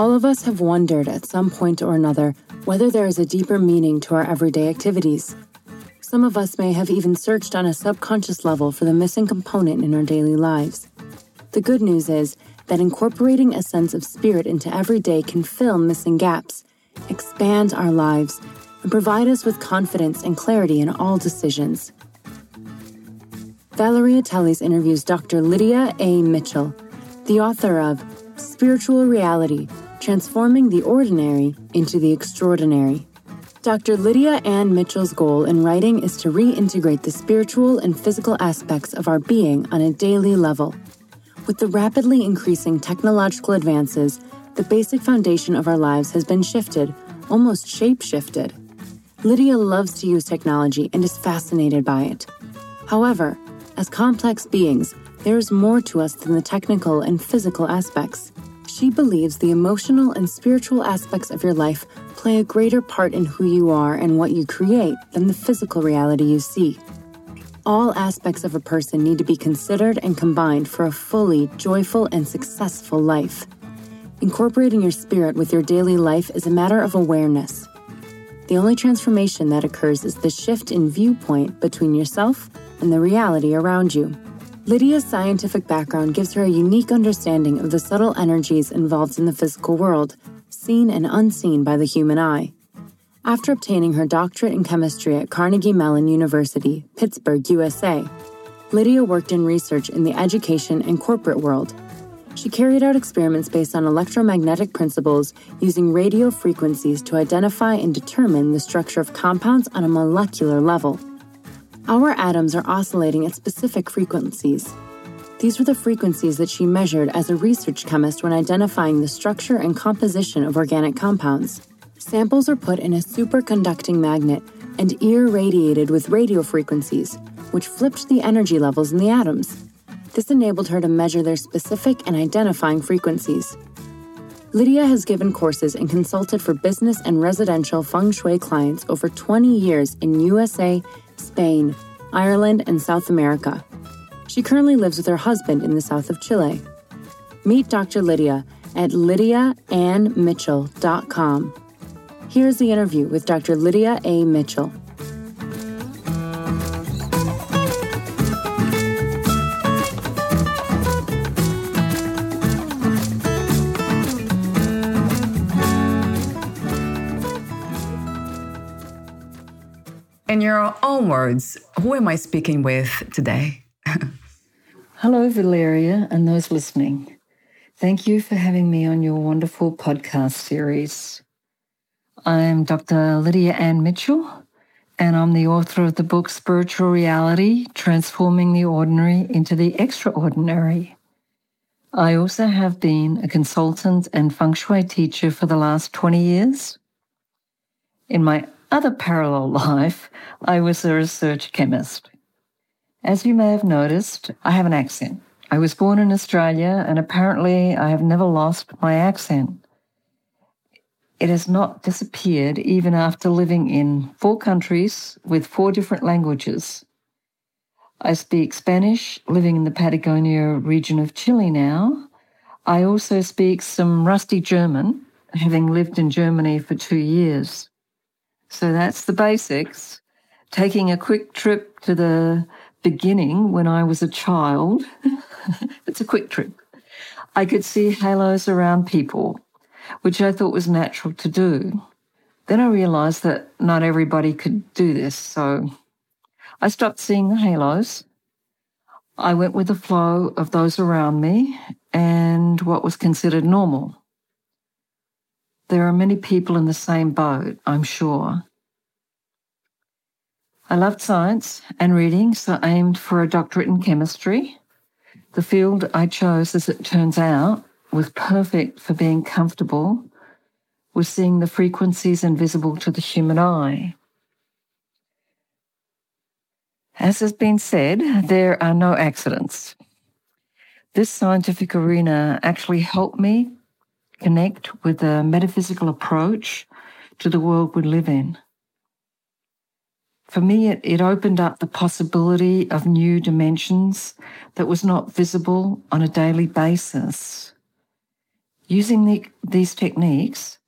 All of us have wondered at some point or another whether there is a deeper meaning to our everyday activities. Some of us may have even searched on a subconscious level for the missing component in our daily lives. The good news is that incorporating a sense of spirit into every day can fill missing gaps, expand our lives, and provide us with confidence and clarity in all decisions. Valeria Teles interviews Dr. Lydia A. Mitchell, the author of Spiritual Reality Transforming the Ordinary into the Extraordinary. Dr. Lydia Ann Mitchell's goal in writing is to reintegrate the spiritual and physical aspects of our being on a daily level. With the rapidly increasing technological advances, the basic foundation of our lives has been shifted, almost shape shifted. Lydia loves to use technology and is fascinated by it. However, as complex beings, there is more to us than the technical and physical aspects. She believes the emotional and spiritual aspects of your life play a greater part in who you are and what you create than the physical reality you see. All aspects of a person need to be considered and combined for a fully joyful and successful life. Incorporating your spirit with your daily life is a matter of awareness. The only transformation that occurs is the shift in viewpoint between yourself and the reality around you. Lydia's scientific background gives her a unique understanding of the subtle energies involved in the physical world, seen and unseen by the human eye. After obtaining her doctorate in chemistry at Carnegie Mellon University, Pittsburgh, USA, Lydia worked in research in the education and corporate world. She carried out experiments based on electromagnetic principles using radio frequencies to identify and determine the structure of compounds on a molecular level. Our atoms are oscillating at specific frequencies. These were the frequencies that she measured as a research chemist when identifying the structure and composition of organic compounds. Samples are put in a superconducting magnet and irradiated with radio frequencies, which flipped the energy levels in the atoms. This enabled her to measure their specific and identifying frequencies. Lydia has given courses and consulted for business and residential feng shui clients over 20 years in USA, Spain, Ireland, and South America. She currently lives with her husband in the south of Chile. Meet Dr. Lydia at lydiaannmitchell.com. Here's the interview with Dr. Lydia A. Mitchell. Your own words, who am I speaking with today? Hello, Valeria, and those listening. Thank you for having me on your wonderful podcast series. I'm Dr. Lydia Ann Mitchell, and I'm the author of the book Spiritual Reality Transforming the Ordinary into the Extraordinary. I also have been a consultant and feng shui teacher for the last 20 years. In my other parallel life, I was a research chemist. As you may have noticed, I have an accent. I was born in Australia, and apparently I have never lost my accent. It has not disappeared even after living in four countries with four different languages. I speak Spanish, living in the Patagonia region of Chile now. I also speak some rusty German, having lived in Germany for two years. So that's the basics. Taking a quick trip to the beginning when I was a child. it's a quick trip. I could see halos around people, which I thought was natural to do. Then I realized that not everybody could do this, so I stopped seeing the halos. I went with the flow of those around me and what was considered normal. There are many people in the same boat, I'm sure. I loved science and reading, so I aimed for a doctorate in chemistry. The field I chose, as it turns out, was perfect for being comfortable with seeing the frequencies invisible to the human eye. As has been said, there are no accidents. This scientific arena actually helped me connect with a metaphysical approach to the world we live in. For me, it, it opened up the possibility of new dimensions that was not visible on a daily basis. Using the, these techniques,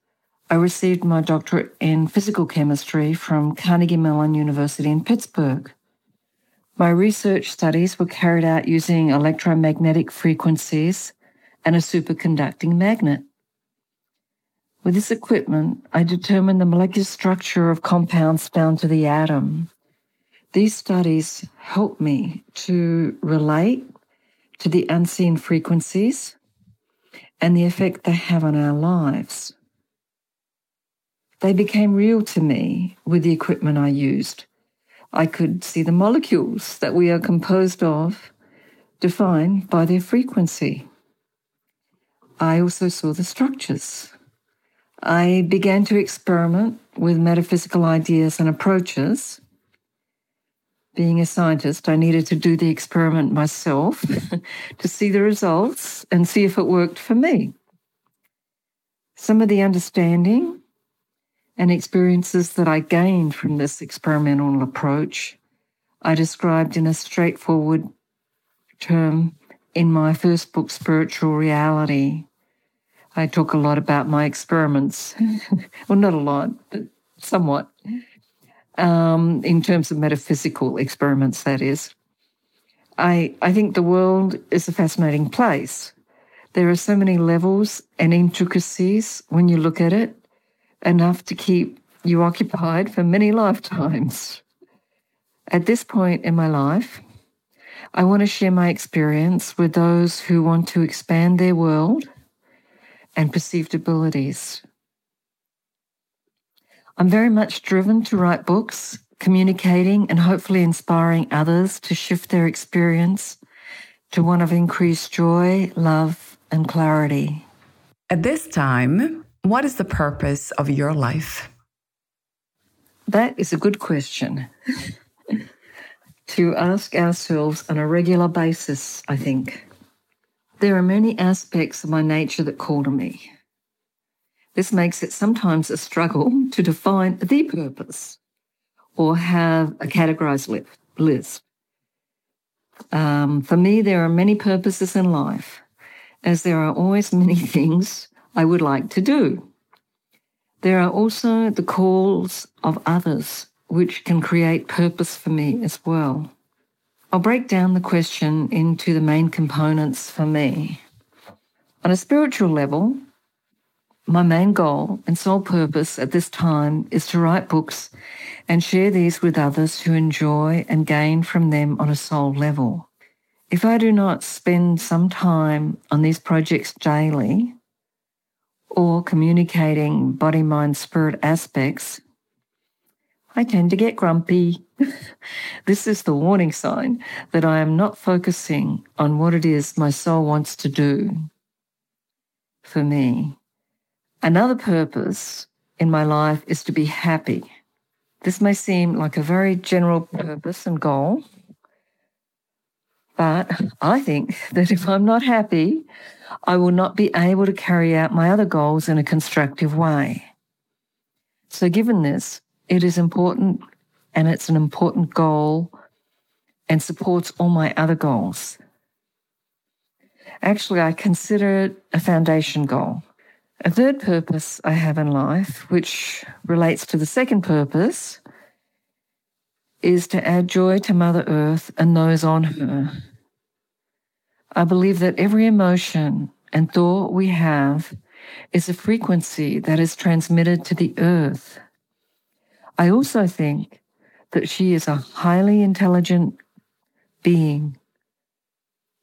I received my doctorate in physical chemistry from Carnegie Mellon University in Pittsburgh. My research studies were carried out using electromagnetic frequencies and a superconducting magnet. With this equipment, I determined the molecular structure of compounds down to the atom. These studies helped me to relate to the unseen frequencies and the effect they have on our lives. They became real to me with the equipment I used. I could see the molecules that we are composed of defined by their frequency. I also saw the structures. I began to experiment with metaphysical ideas and approaches. Being a scientist, I needed to do the experiment myself to see the results and see if it worked for me. Some of the understanding and experiences that I gained from this experimental approach, I described in a straightforward term in my first book, Spiritual Reality. I talk a lot about my experiments. well, not a lot, but somewhat. Um, in terms of metaphysical experiments, that is. I, I think the world is a fascinating place. There are so many levels and intricacies when you look at it, enough to keep you occupied for many lifetimes. At this point in my life, I want to share my experience with those who want to expand their world and perceived abilities. I'm very much driven to write books, communicating and hopefully inspiring others to shift their experience to one of increased joy, love, and clarity. At this time, what is the purpose of your life? That is a good question to ask ourselves on a regular basis, I think. There are many aspects of my nature that call to me. This makes it sometimes a struggle to define the purpose or have a categorized list. Um, for me, there are many purposes in life, as there are always many things I would like to do. There are also the calls of others, which can create purpose for me as well. I'll break down the question into the main components for me. On a spiritual level, my main goal and sole purpose at this time is to write books and share these with others who enjoy and gain from them on a soul level. If I do not spend some time on these projects daily or communicating body, mind, spirit aspects, I tend to get grumpy. this is the warning sign that I am not focusing on what it is my soul wants to do for me. Another purpose in my life is to be happy. This may seem like a very general purpose and goal, but I think that if I'm not happy, I will not be able to carry out my other goals in a constructive way. So, given this, it is important and it's an important goal and supports all my other goals. Actually, I consider it a foundation goal. A third purpose I have in life, which relates to the second purpose, is to add joy to Mother Earth and those on her. I believe that every emotion and thought we have is a frequency that is transmitted to the earth I also think that she is a highly intelligent being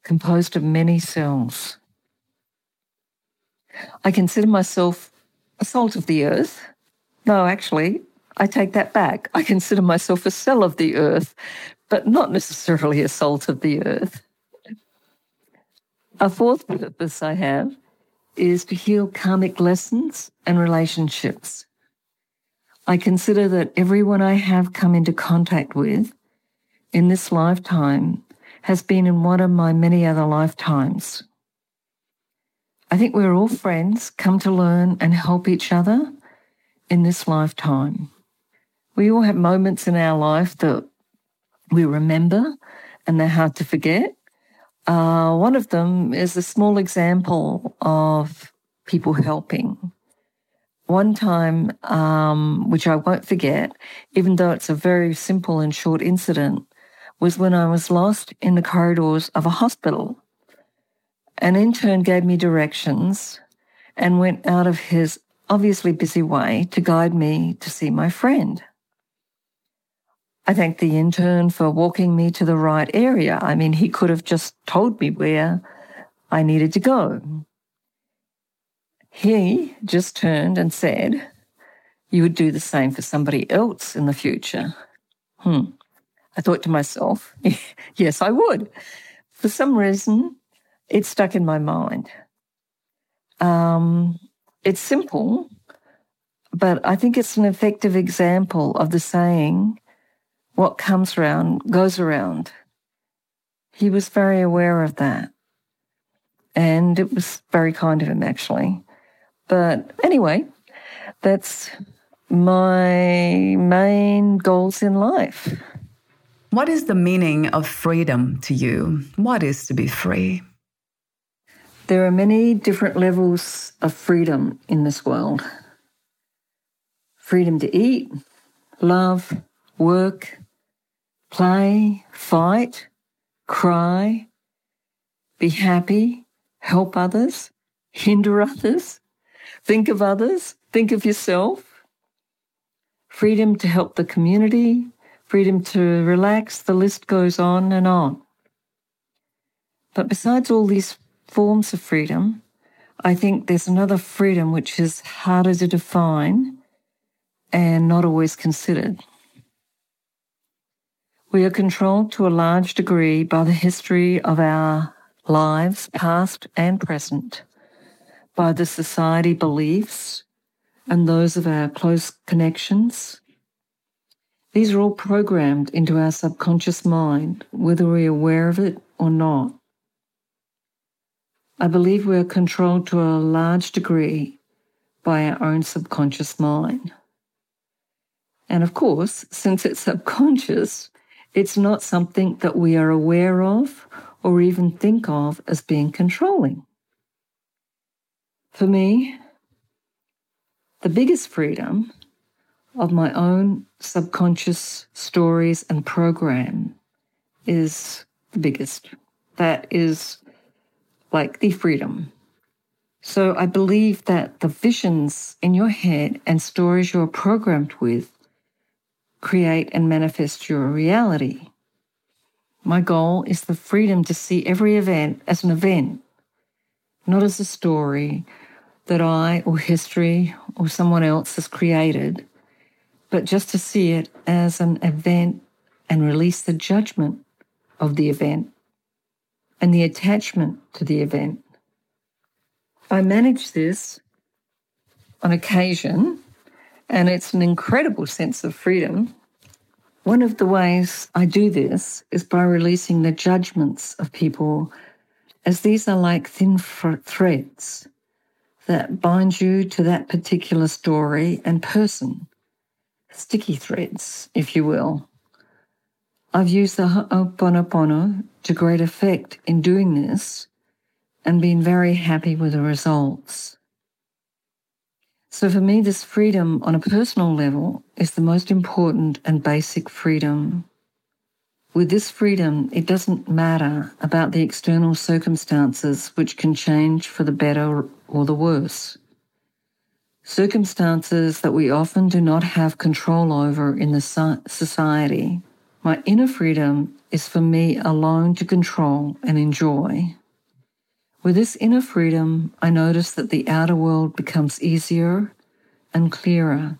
composed of many cells. I consider myself a salt of the earth. No, actually, I take that back. I consider myself a cell of the earth, but not necessarily a salt of the earth. A fourth purpose I have is to heal karmic lessons and relationships. I consider that everyone I have come into contact with in this lifetime has been in one of my many other lifetimes. I think we're all friends, come to learn and help each other in this lifetime. We all have moments in our life that we remember and they're hard to forget. Uh, one of them is a small example of people helping. One time, um, which I won't forget, even though it's a very simple and short incident, was when I was lost in the corridors of a hospital. An intern gave me directions and went out of his obviously busy way to guide me to see my friend. I thank the intern for walking me to the right area. I mean, he could have just told me where I needed to go. He just turned and said, You would do the same for somebody else in the future. Hmm. I thought to myself, Yes, I would. For some reason, it stuck in my mind. Um, it's simple, but I think it's an effective example of the saying, what comes around goes around. He was very aware of that. And it was very kind of him, actually. But anyway, that's my main goals in life. What is the meaning of freedom to you? What is to be free? There are many different levels of freedom in this world freedom to eat, love, work, play, fight, cry, be happy, help others, hinder others, think of others, think of yourself, freedom to help the community, freedom to relax, the list goes on and on. But besides all these forms of freedom, I think there's another freedom which is harder to define and not always considered. We are controlled to a large degree by the history of our lives, past and present, by the society beliefs and those of our close connections. These are all programmed into our subconscious mind, whether we're aware of it or not. I believe we are controlled to a large degree by our own subconscious mind. And of course, since it's subconscious, it's not something that we are aware of or even think of as being controlling. For me, the biggest freedom of my own subconscious stories and program is the biggest. That is like the freedom. So I believe that the visions in your head and stories you're programmed with create and manifest your reality. My goal is the freedom to see every event as an event, not as a story that I or history or someone else has created, but just to see it as an event and release the judgment of the event and the attachment to the event. I manage this on occasion and it's an incredible sense of freedom. One of the ways I do this is by releasing the judgments of people, as these are like thin threads that bind you to that particular story and person. Sticky threads, if you will. I've used the Ho'oponopono to great effect in doing this and been very happy with the results. So for me, this freedom on a personal level is the most important and basic freedom. With this freedom, it doesn't matter about the external circumstances which can change for the better or the worse. circumstances that we often do not have control over in the society. My inner freedom is for me alone to control and enjoy. With this inner freedom, I notice that the outer world becomes easier and clearer.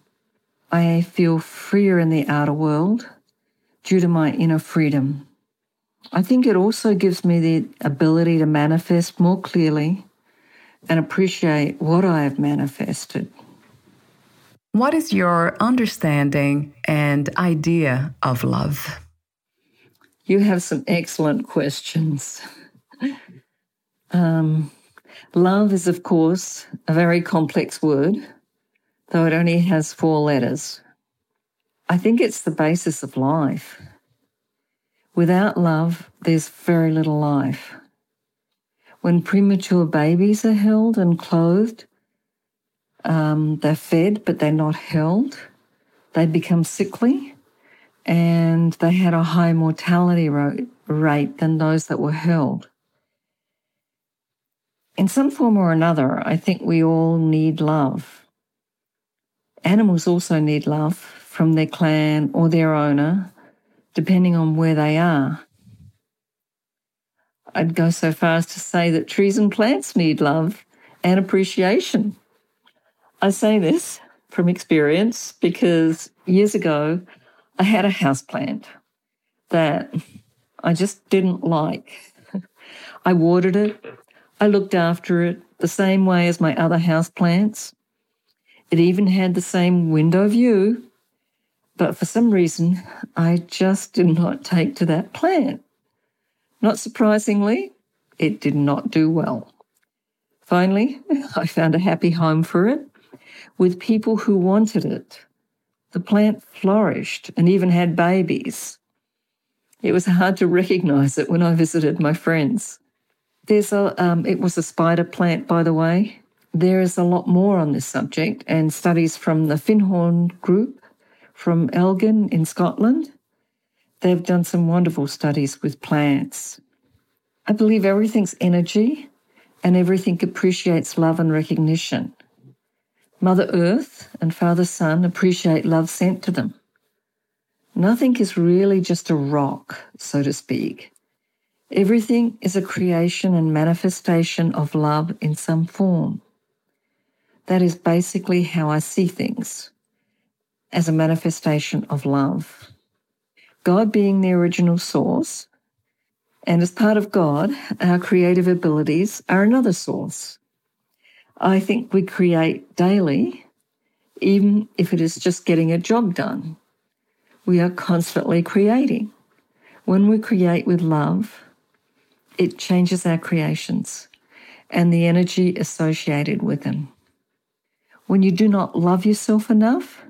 I feel freer in the outer world due to my inner freedom. I think it also gives me the ability to manifest more clearly and appreciate what I have manifested. What is your understanding and idea of love? You have some excellent questions. um, love is, of course, a very complex word, though it only has four letters. I think it's the basis of life. Without love, there's very little life. When premature babies are held and clothed, um, they're fed, but they're not held. They become sickly and they had a high mortality rate than those that were held. In some form or another, I think we all need love. Animals also need love from their clan or their owner, depending on where they are. I'd go so far as to say that trees and plants need love and appreciation. I say this from experience because years ago I had a house plant that I just didn't like. I watered it, I looked after it the same way as my other house plants. It even had the same window view, but for some reason I just did not take to that plant. Not surprisingly, it did not do well. Finally, I found a happy home for it with people who wanted it. The plant flourished and even had babies. It was hard to recognize it when I visited my friends. There's a, um, it was a spider plant, by the way. There is a lot more on this subject, and studies from the Findhorn Group from Elgin in Scotland They've done some wonderful studies with plants. I believe everything's energy and everything appreciates love and recognition. Mother Earth and Father Sun appreciate love sent to them. Nothing is really just a rock, so to speak. Everything is a creation and manifestation of love in some form. That is basically how I see things as a manifestation of love. God being the original source, and as part of God, our creative abilities are another source. I think we create daily, even if it is just getting a job done. We are constantly creating. When we create with love, it changes our creations and the energy associated with them. When you do not love yourself enough,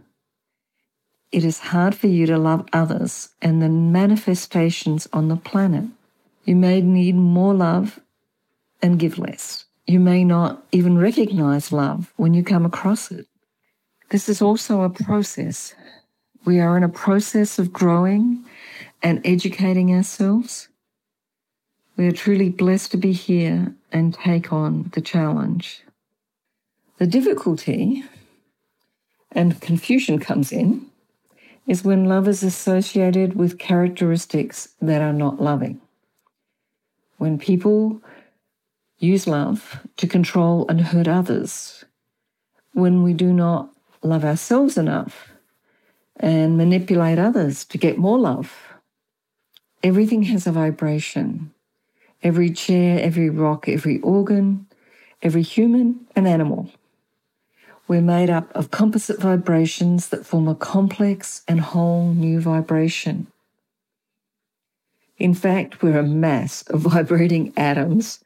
it is hard for you to love others and the manifestations on the planet. You may need more love and give less. You may not even recognize love when you come across it. This is also a process. We are in a process of growing and educating ourselves. We are truly blessed to be here and take on the challenge. The difficulty and confusion comes in is when love is associated with characteristics that are not loving. When people use love to control and hurt others, when we do not love ourselves enough and manipulate others to get more love. Everything has a vibration. Every chair, every rock, every organ, every human and animal we're made up of composite vibrations that form a complex and whole new vibration. In fact, we're a mass of vibrating atoms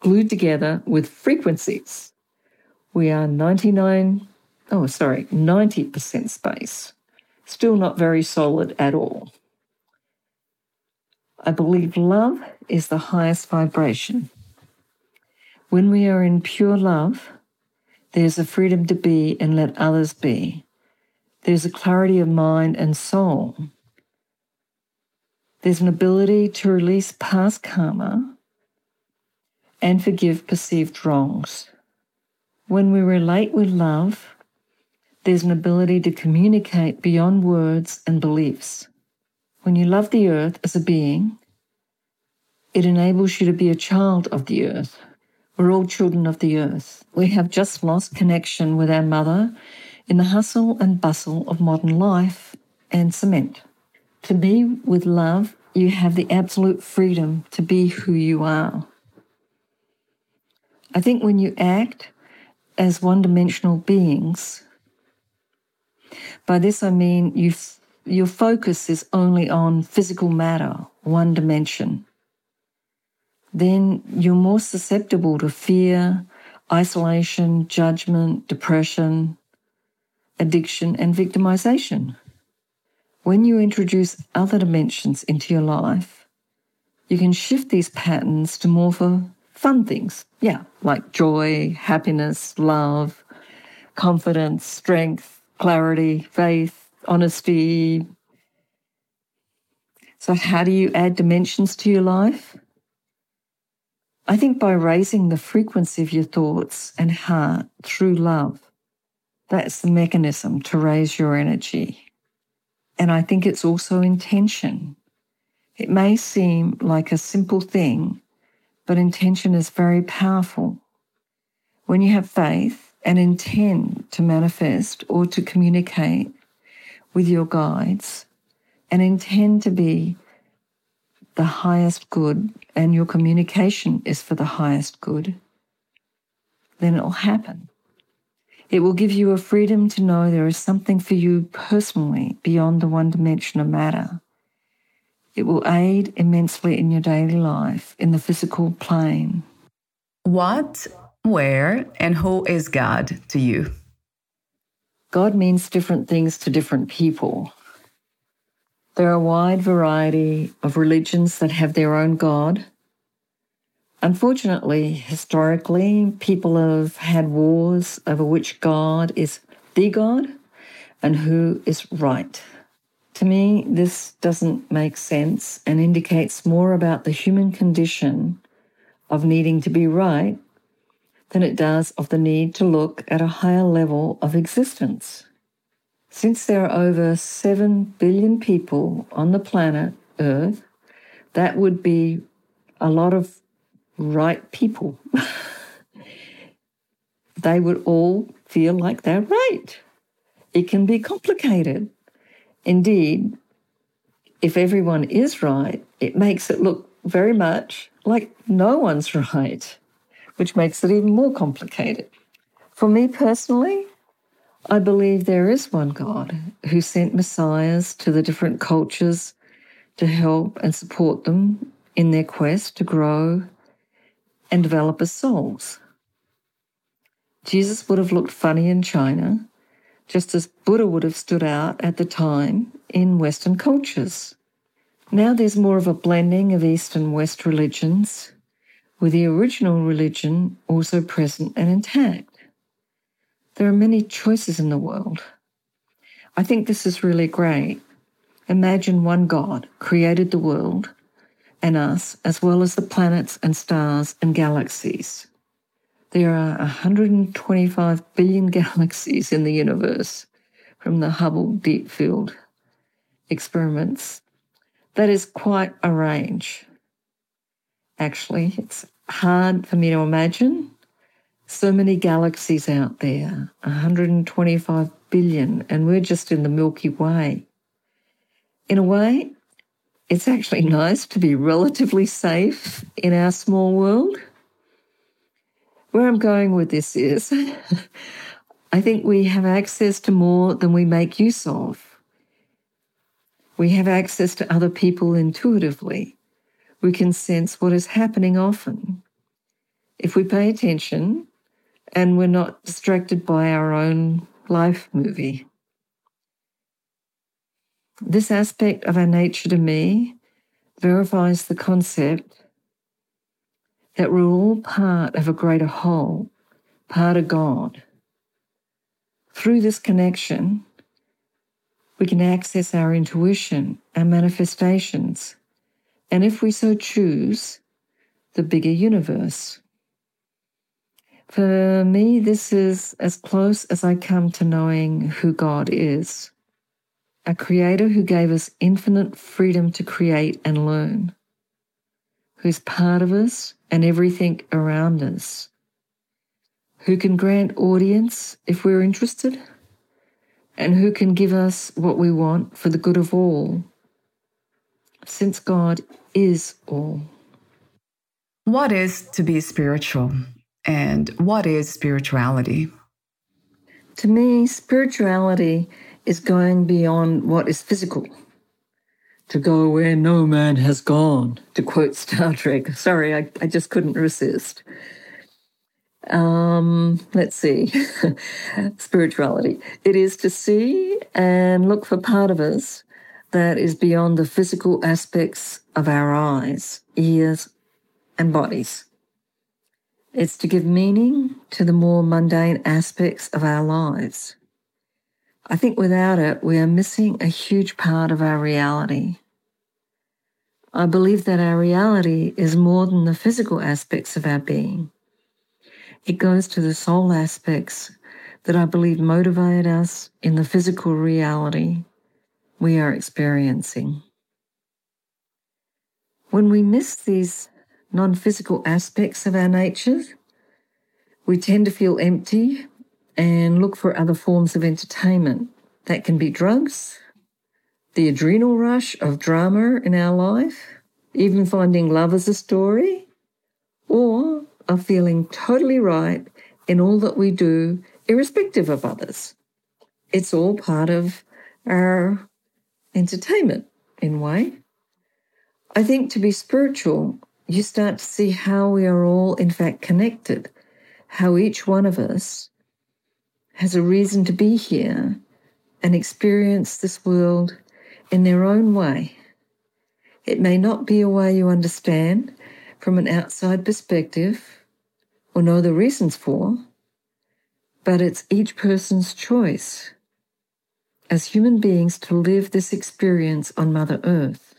glued together with frequencies. We are 99, oh, sorry, 90% space. Still not very solid at all. I believe love is the highest vibration. When we are in pure love, there's a freedom to be and let others be. There's a clarity of mind and soul. There's an ability to release past karma and forgive perceived wrongs. When we relate with love, there's an ability to communicate beyond words and beliefs. When you love the earth as a being, it enables you to be a child of the earth. We're all children of the earth. We have just lost connection with our mother in the hustle and bustle of modern life and cement. To be with love, you have the absolute freedom to be who you are. I think when you act as one dimensional beings, by this I mean you your focus is only on physical matter, one dimension, then you're more susceptible to fear, isolation, judgment, depression, addiction, and victimization. When you introduce other dimensions into your life, you can shift these patterns to more for fun things. Yeah, like joy, happiness, love, confidence, strength, clarity, faith, honesty. So, how do you add dimensions to your life? I think by raising the frequency of your thoughts and heart through love. That's the mechanism to raise your energy. And I think it's also intention. It may seem like a simple thing, but intention is very powerful. When you have faith and intend to manifest or to communicate with your guides and intend to be the highest good and your communication is for the highest good, then it'll happen. It will give you a freedom to know there is something for you personally beyond the one dimension of matter. It will aid immensely in your daily life in the physical plane. What, where, and who is God to you? God means different things to different people. There are a wide variety of religions that have their own God. Unfortunately, historically, people have had wars over which God is the God and who is right. To me, this doesn't make sense and indicates more about the human condition of needing to be right than it does of the need to look at a higher level of existence. Since there are over 7 billion people on the planet Earth, that would be a lot of right people. they would all feel like they're right. It can be complicated. Indeed, if everyone is right, it makes it look very much like no one's right, which makes it even more complicated. For me personally, I believe there is one God who sent messiahs to the different cultures to help and support them in their quest to grow and develop as souls. Jesus would have looked funny in China just as Buddha would have stood out at the time in Western cultures. Now there's more of a blending of East and West religions, with the original religion also present and intact. There are many choices in the world. I think this is really great. Imagine one God created the world and us, as well as the planets and stars and galaxies. There are 125 billion galaxies in the universe from the Hubble Deep Field experiments. That is quite a range. Actually, it's hard for me to imagine. So many galaxies out there, 125 billion, and we're just in the Milky Way. In a way, it's actually nice to be relatively safe in our small world where I'm going with this is I think we have access to more than we make use of. We have access to other people intuitively. We can sense what is happening often. If we pay attention and we're not distracted by our own life movie. This aspect of our nature to me verifies the concept that we're all part of a greater whole, part of God. Through this connection, we can access our intuition, our manifestations, and if we so choose, the bigger universe. For me, this is as close as I come to knowing who God is a creator who gave us infinite freedom to create and learn, who's part of us and everything around us, who can grant audience if we're interested, and who can give us what we want for the good of all, since God is all. What is to be spiritual, and what is spirituality? To me, spirituality is going beyond what is physical. To go where no man has gone, to quote Star Trek. Sorry, I, I just couldn't resist. Um, let's see. Spirituality. It is to see and look for part of us that is beyond the physical aspects of our eyes, ears, and bodies. It's to give meaning to the more mundane aspects of our lives. I think without it, we are missing a huge part of our reality. I believe that our reality is more than the physical aspects of our being. It goes to the soul aspects that I believe motivate us in the physical reality we are experiencing. When we miss these non physical aspects of our nature, we tend to feel empty and look for other forms of entertainment. That can be drugs, the adrenal rush of drama in our life, even finding love as a story, or of feeling totally right in all that we do, irrespective of others. It's all part of our entertainment in a way. I think to be spiritual, you start to see how we are all in fact connected, how each one of us has a reason to be here and experience this world in their own way. It may not be a way you understand from an outside perspective or know the reasons for, but it's each person's choice as human beings to live this experience on Mother Earth.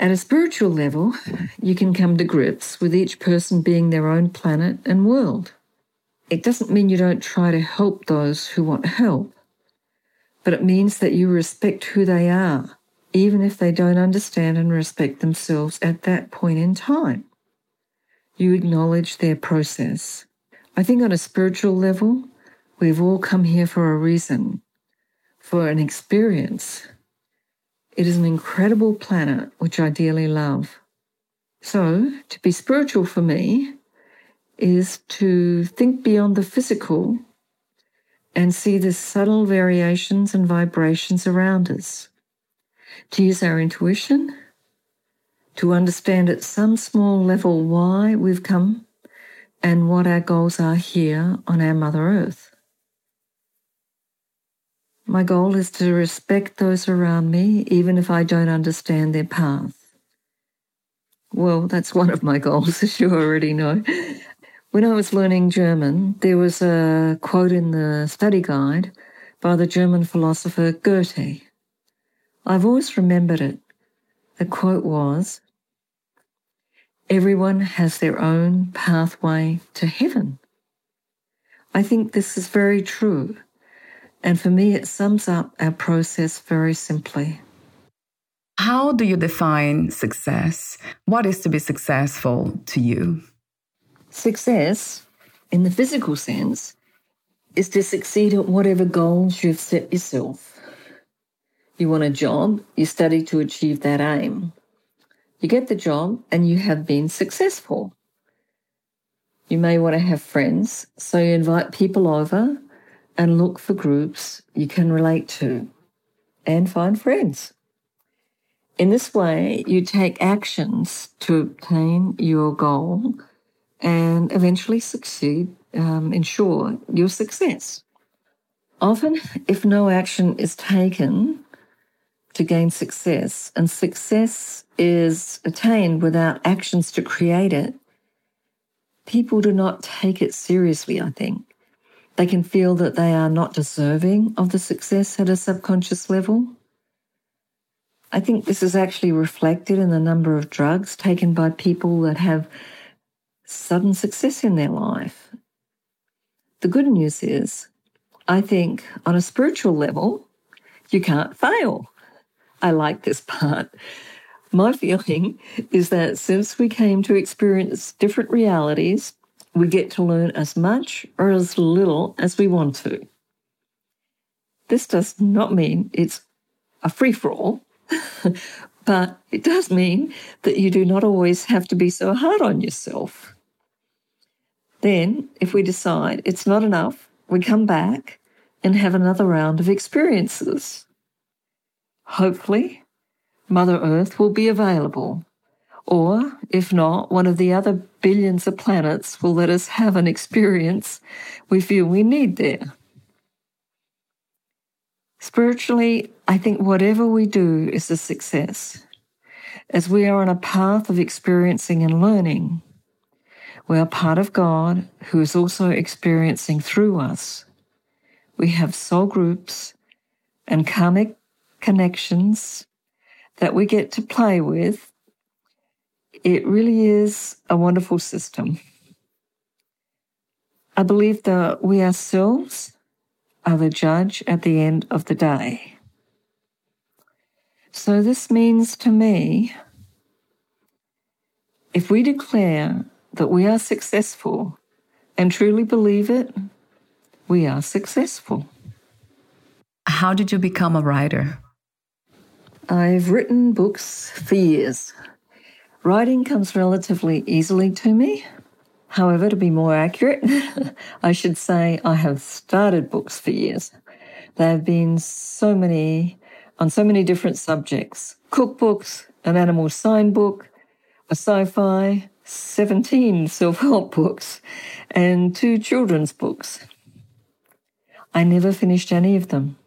At a spiritual level, you can come to grips with each person being their own planet and world. It doesn't mean you don't try to help those who want help, but it means that you respect who they are, even if they don't understand and respect themselves at that point in time. You acknowledge their process. I think on a spiritual level, we've all come here for a reason, for an experience. It is an incredible planet which I dearly love. So, to be spiritual for me is to think beyond the physical and see the subtle variations and vibrations around us, to use our intuition, to understand at some small level why we've come and what our goals are here on our Mother Earth. My goal is to respect those around me, even if I don't understand their path. Well, that's one of my goals, as you already know. When I was learning German, there was a quote in the study guide by the German philosopher Goethe. I've always remembered it. The quote was Everyone has their own pathway to heaven. I think this is very true. And for me, it sums up our process very simply. How do you define success? What is to be successful to you? Success, in the physical sense, is to succeed at whatever goals you've set yourself. You want a job, you study to achieve that aim. You get the job and you have been successful. You may want to have friends, so you invite people over and look for groups you can relate to and find friends. In this way, you take actions to obtain your goal and eventually succeed, um, ensure your success. Often, if no action is taken to gain success, and success is attained without actions to create it, people do not take it seriously, I think. They can feel that they are not deserving of the success at a subconscious level. I think this is actually reflected in the number of drugs taken by people that have sudden success in their life. The good news is, I think on a spiritual level, you can't fail. I like this part. My feeling is that since we came to experience different realities, we get to learn as much or as little as we want to. This does not mean it's a free for all, but it does mean that you do not always have to be so hard on yourself. Then, if we decide it's not enough, we come back and have another round of experiences. Hopefully, Mother Earth will be available. Or, if not, one of the other billions of planets will let us have an experience we feel we need there. Spiritually, I think whatever we do is a success, as we are on a path of experiencing and learning. We are part of God who is also experiencing through us. We have soul groups and karmic connections that we get to play with. It really is a wonderful system. I believe that we ourselves are the judge at the end of the day. So, this means to me if we declare that we are successful and truly believe it, we are successful. How did you become a writer? I've written books for years. Writing comes relatively easily to me. However, to be more accurate, I should say I have started books for years. There have been so many on so many different subjects cookbooks, an animal sign book, a sci fi, 17 self help books, and two children's books. I never finished any of them,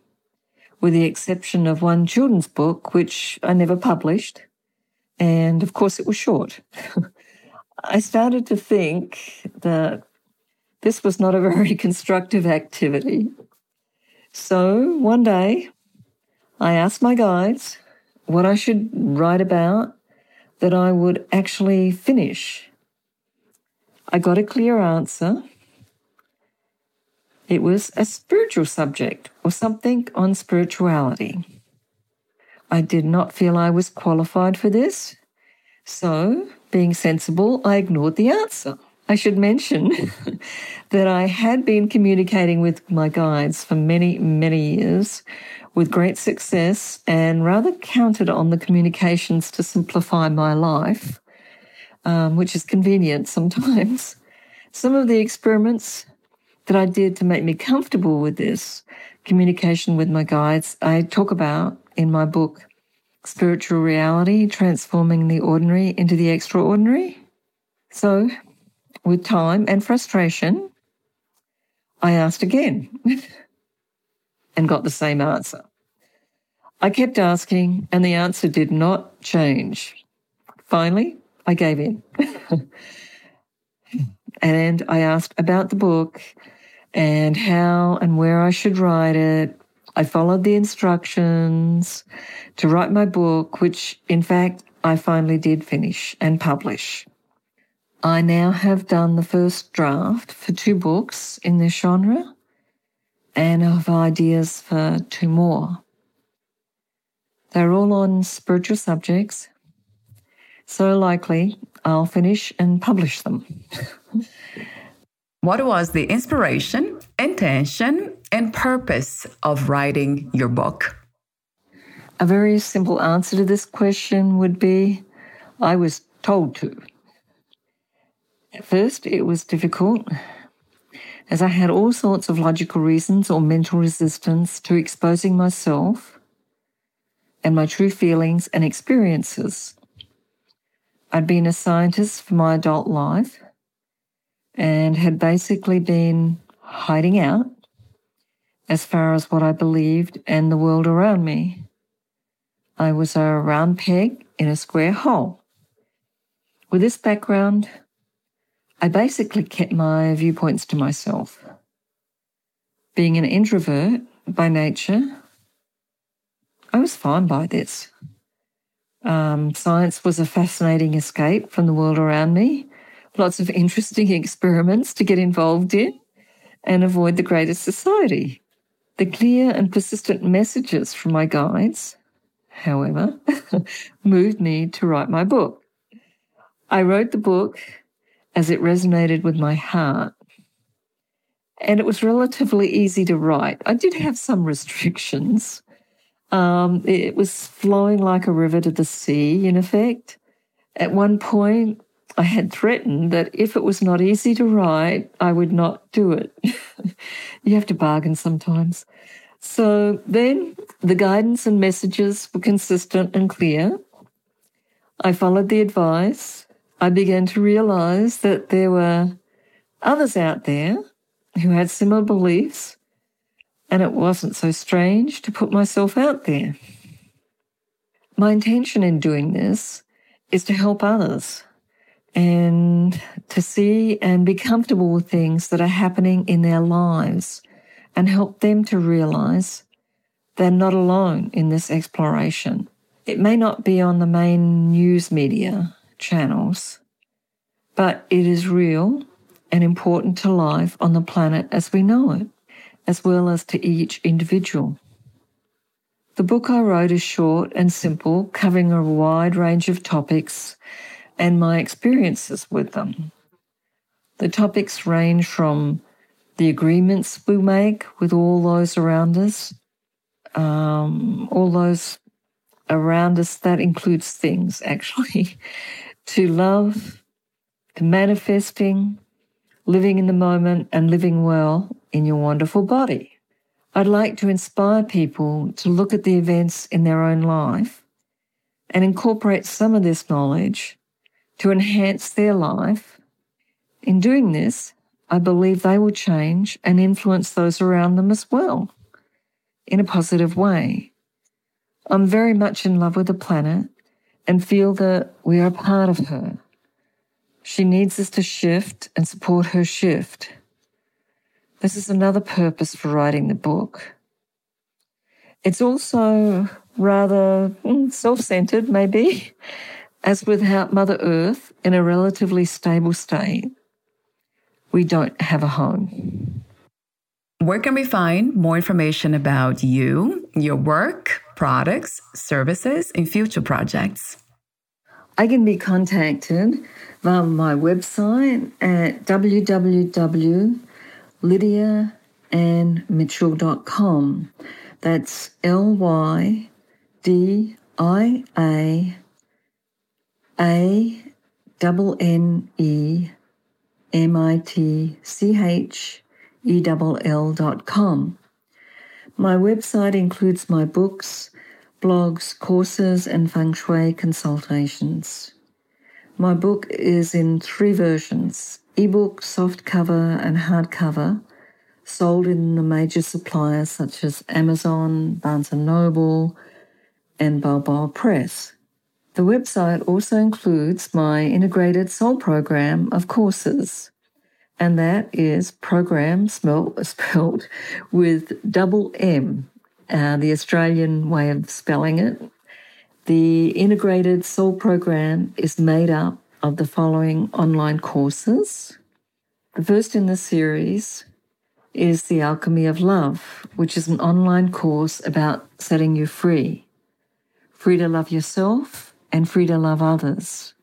with the exception of one children's book, which I never published. And of course, it was short. I started to think that this was not a very constructive activity. So one day, I asked my guides what I should write about that I would actually finish. I got a clear answer. It was a spiritual subject or something on spirituality. I did not feel I was qualified for this, so being sensible, I ignored the answer. I should mention that I had been communicating with my guides for many, many years with great success and rather counted on the communications to simplify my life, um, which is convenient sometimes. Some of the experiments that I did to make me comfortable with this communication with my guides, I talk about in my book, spiritual reality, transforming the ordinary into the extraordinary. So, with time and frustration, I asked again and got the same answer. I kept asking, and the answer did not change. Finally, I gave in. and I asked about the book and how and where I should write it I followed the instructions to write my book, which in fact I finally did finish and publish. I now have done the first draft for two books in this genre and have ideas for two more. They're all on spiritual subjects, so likely I'll finish and publish them. what was the inspiration, intention, and purpose of writing your book? A very simple answer to this question would be I was told to. At first, it was difficult, as I had all sorts of logical reasons or mental resistance to exposing myself and my true feelings and experiences. I'd been a scientist for my adult life and had basically been hiding out as far as what I believed and the world around me. I was a round peg in a square hole. With this background, I basically kept my viewpoints to myself. Being an introvert by nature, I was fine by this. Um, science was a fascinating escape from the world around me, lots of interesting experiments to get involved in and avoid the greatest society. The clear and persistent messages from my guides, however, moved me to write my book. I wrote the book as it resonated with my heart. And it was relatively easy to write. I did have some restrictions. Um, it was flowing like a river to the sea, in effect. At one point, I had threatened that if it was not easy to write, I would not do it. you have to bargain sometimes. So then the guidance and messages were consistent and clear. I followed the advice. I began to realize that there were others out there who had similar beliefs, and it wasn't so strange to put myself out there. My intention in doing this is to help others and to see and be comfortable with things that are happening in their lives and help them to realize they're not alone in this exploration. It may not be on the main news media channels, but it is real and important to life on the planet as we know it, as well as to each individual. The book I wrote is short and simple, covering a wide range of topics and my experiences with them. The topics range from the agreements we make with all those around us, um, all those around us, that includes things actually, to love, to manifesting, living in the moment, and living well in your wonderful body. I'd like to inspire people to look at the events in their own life and incorporate some of this knowledge to enhance their life. In doing this, I believe they will change and influence those around them as well in a positive way. I'm very much in love with the planet and feel that we are a part of her. She needs us to shift and support her shift. This is another purpose for writing the book. It's also rather mm, self centered, maybe, as without Mother Earth in a relatively stable state we don't have a home. Where can we find more information about you, your work, products, services, and future projects? I can be contacted via my website at www.lydiaannemitchell.com. That's L Y D I A A N E M-I-T-C-H-E-L-L dot com. My website includes my books, blogs, courses, and feng shui consultations. My book is in three versions ebook, soft cover, and hardcover, sold in the major suppliers such as Amazon, Barnes & Noble, and Balboa Press. The website also includes my integrated soul program of courses, and that is program spelled, with double M, uh, the Australian way of spelling it. The integrated soul program is made up of the following online courses. The first in the series is The Alchemy of Love, which is an online course about setting you free. Free to love yourself, and free to love others.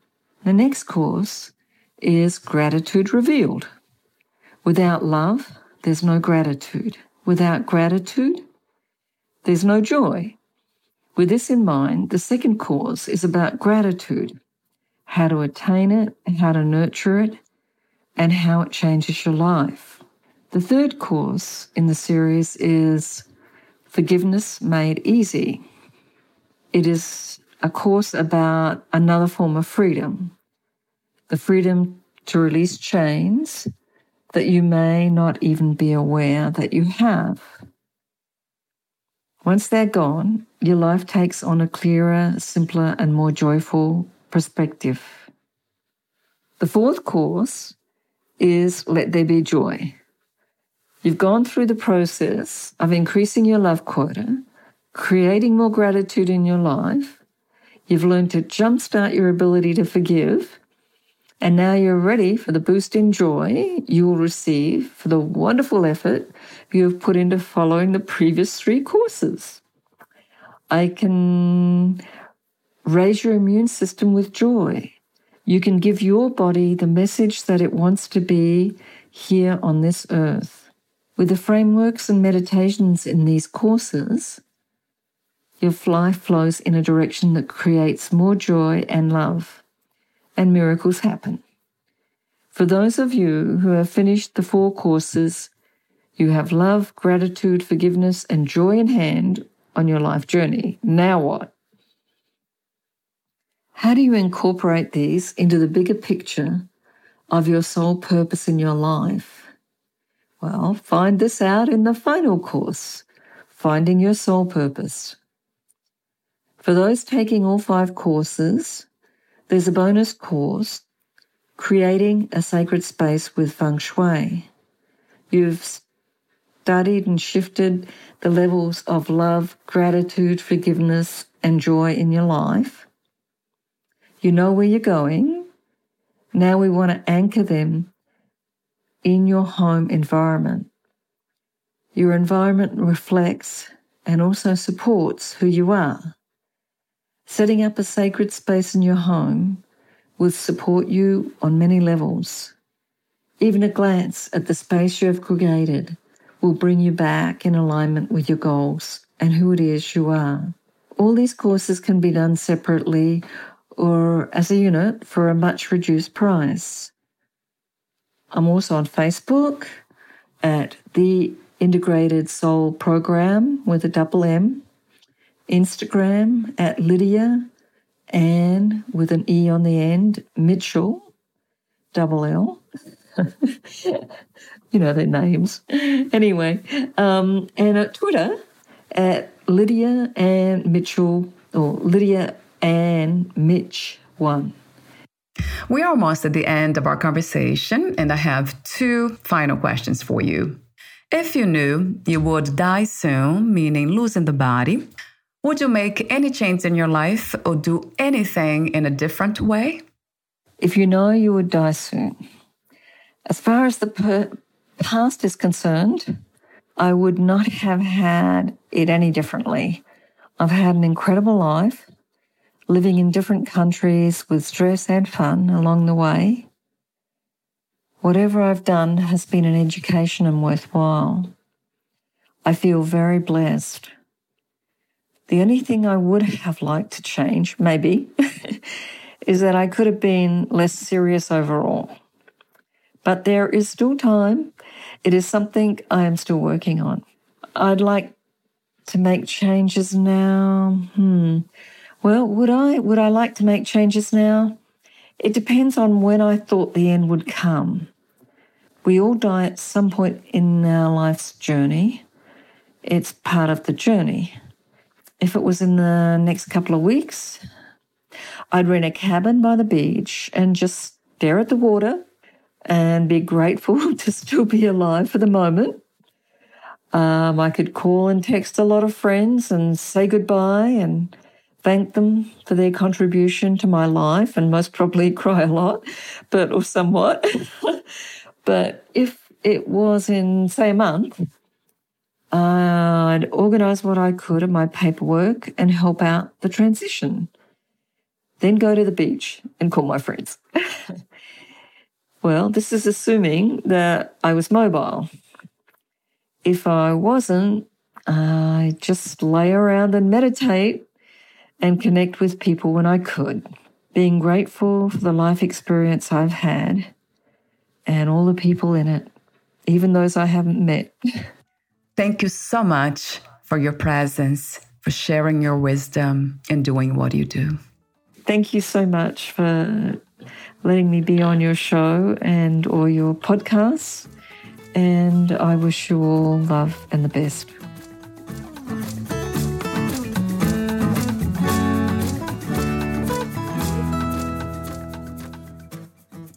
The next course is Gratitude Revealed. Without love, there's no gratitude. Without gratitude, there's no joy. With this in mind, the second course is about gratitude how to attain it, how to nurture it, and how it changes your life. The third course in the series is Forgiveness Made Easy. It is a course about another form of freedom the freedom to release chains that you may not even be aware that you have. Once they're gone, your life takes on a clearer, simpler, and more joyful perspective. The fourth course is Let There Be Joy. You've gone through the process of increasing your love quota, creating more gratitude in your life, You've learned to jumpstart your ability to forgive And now you're ready for the boost in joy you will receive for the wonderful effort you have put into following the previous three courses. I can raise your immune system with joy. You can give your body the message that it wants to be here on this earth. With the frameworks and meditations in these courses, your life flows in a direction that creates more joy and love, and miracles happen. For those of you who have finished the four courses, you have love, gratitude, forgiveness, and joy in hand on your life journey. Now what? How do you incorporate these into the bigger picture of your soul purpose in your life? Well, find this out in the final course, Finding Your Soul Purpose. For those taking all five courses, there's a bonus course, Creating a Sacred Space with Feng Shui. You've studied and shifted the levels of love, gratitude, forgiveness, and joy in your life. You know where you're going. Now we want to anchor them in your home environment. Your environment reflects and also supports who you are. Setting up a sacred space in your home will support you on many levels. Even a glance at the space you have created will bring you back in alignment with your goals and who it is you are. All these courses can be done separately or as a unit for a much reduced price. I'm also on Facebook at the Integrated Soul Program with a double M Instagram at Lydia and with an E on the end, Mitchell, double L. you know their names. Anyway, um, and at Twitter at Lydia and Mitchell, or Lydia and Mitch one. We are almost at the end of our conversation, and I have two final questions for you. If you knew you would die soon, meaning losing the body, would you make any change in your life or do anything in a different way? If you know you would die soon, as far as the per- past is concerned, I would not have had it any differently. I've had an incredible life, living in different countries with stress and fun along the way. Whatever I've done has been an education and worthwhile. I feel very blessed. The only thing I would have liked to change, maybe, is that I could have been less serious overall. But there is still time. It is something I am still working on. I'd like to make changes now. Hmm. Well, would I? Would I like to make changes now? It depends on when I thought the end would come. We all die at some point in our life's journey. It's part of the journey. If it was in the next couple of weeks, I'd rent a cabin by the beach and just stare at the water and be grateful to still be alive for the moment. Um, I could call and text a lot of friends and say goodbye and thank them for their contribution to my life and most probably cry a lot, but or somewhat. but if it was in, say, a month, I'd organize what I could of my paperwork and help out the transition. Then go to the beach and call my friends. well, this is assuming that I was mobile. If I wasn't, I just lay around and meditate and connect with people when I could, being grateful for the life experience I've had and all the people in it, even those I haven't met. Thank you so much for your presence, for sharing your wisdom and doing what you do. Thank you so much for letting me be on your show and or your podcast. And I wish you all love and the best.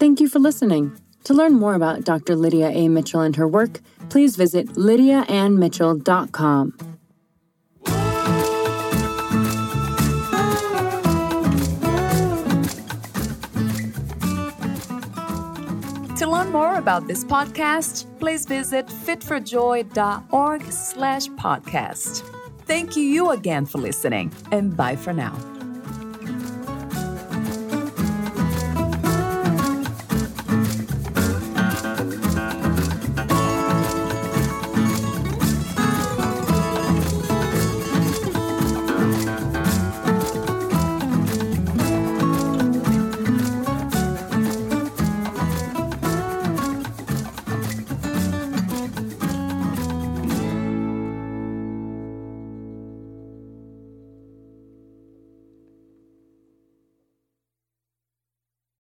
Thank you for listening. To learn more about Dr. Lydia A. Mitchell and her work, please visit lydiaannemitchell.com. To learn more about this podcast, please visit fitforjoy.org slash podcast. Thank you again for listening, and bye for now.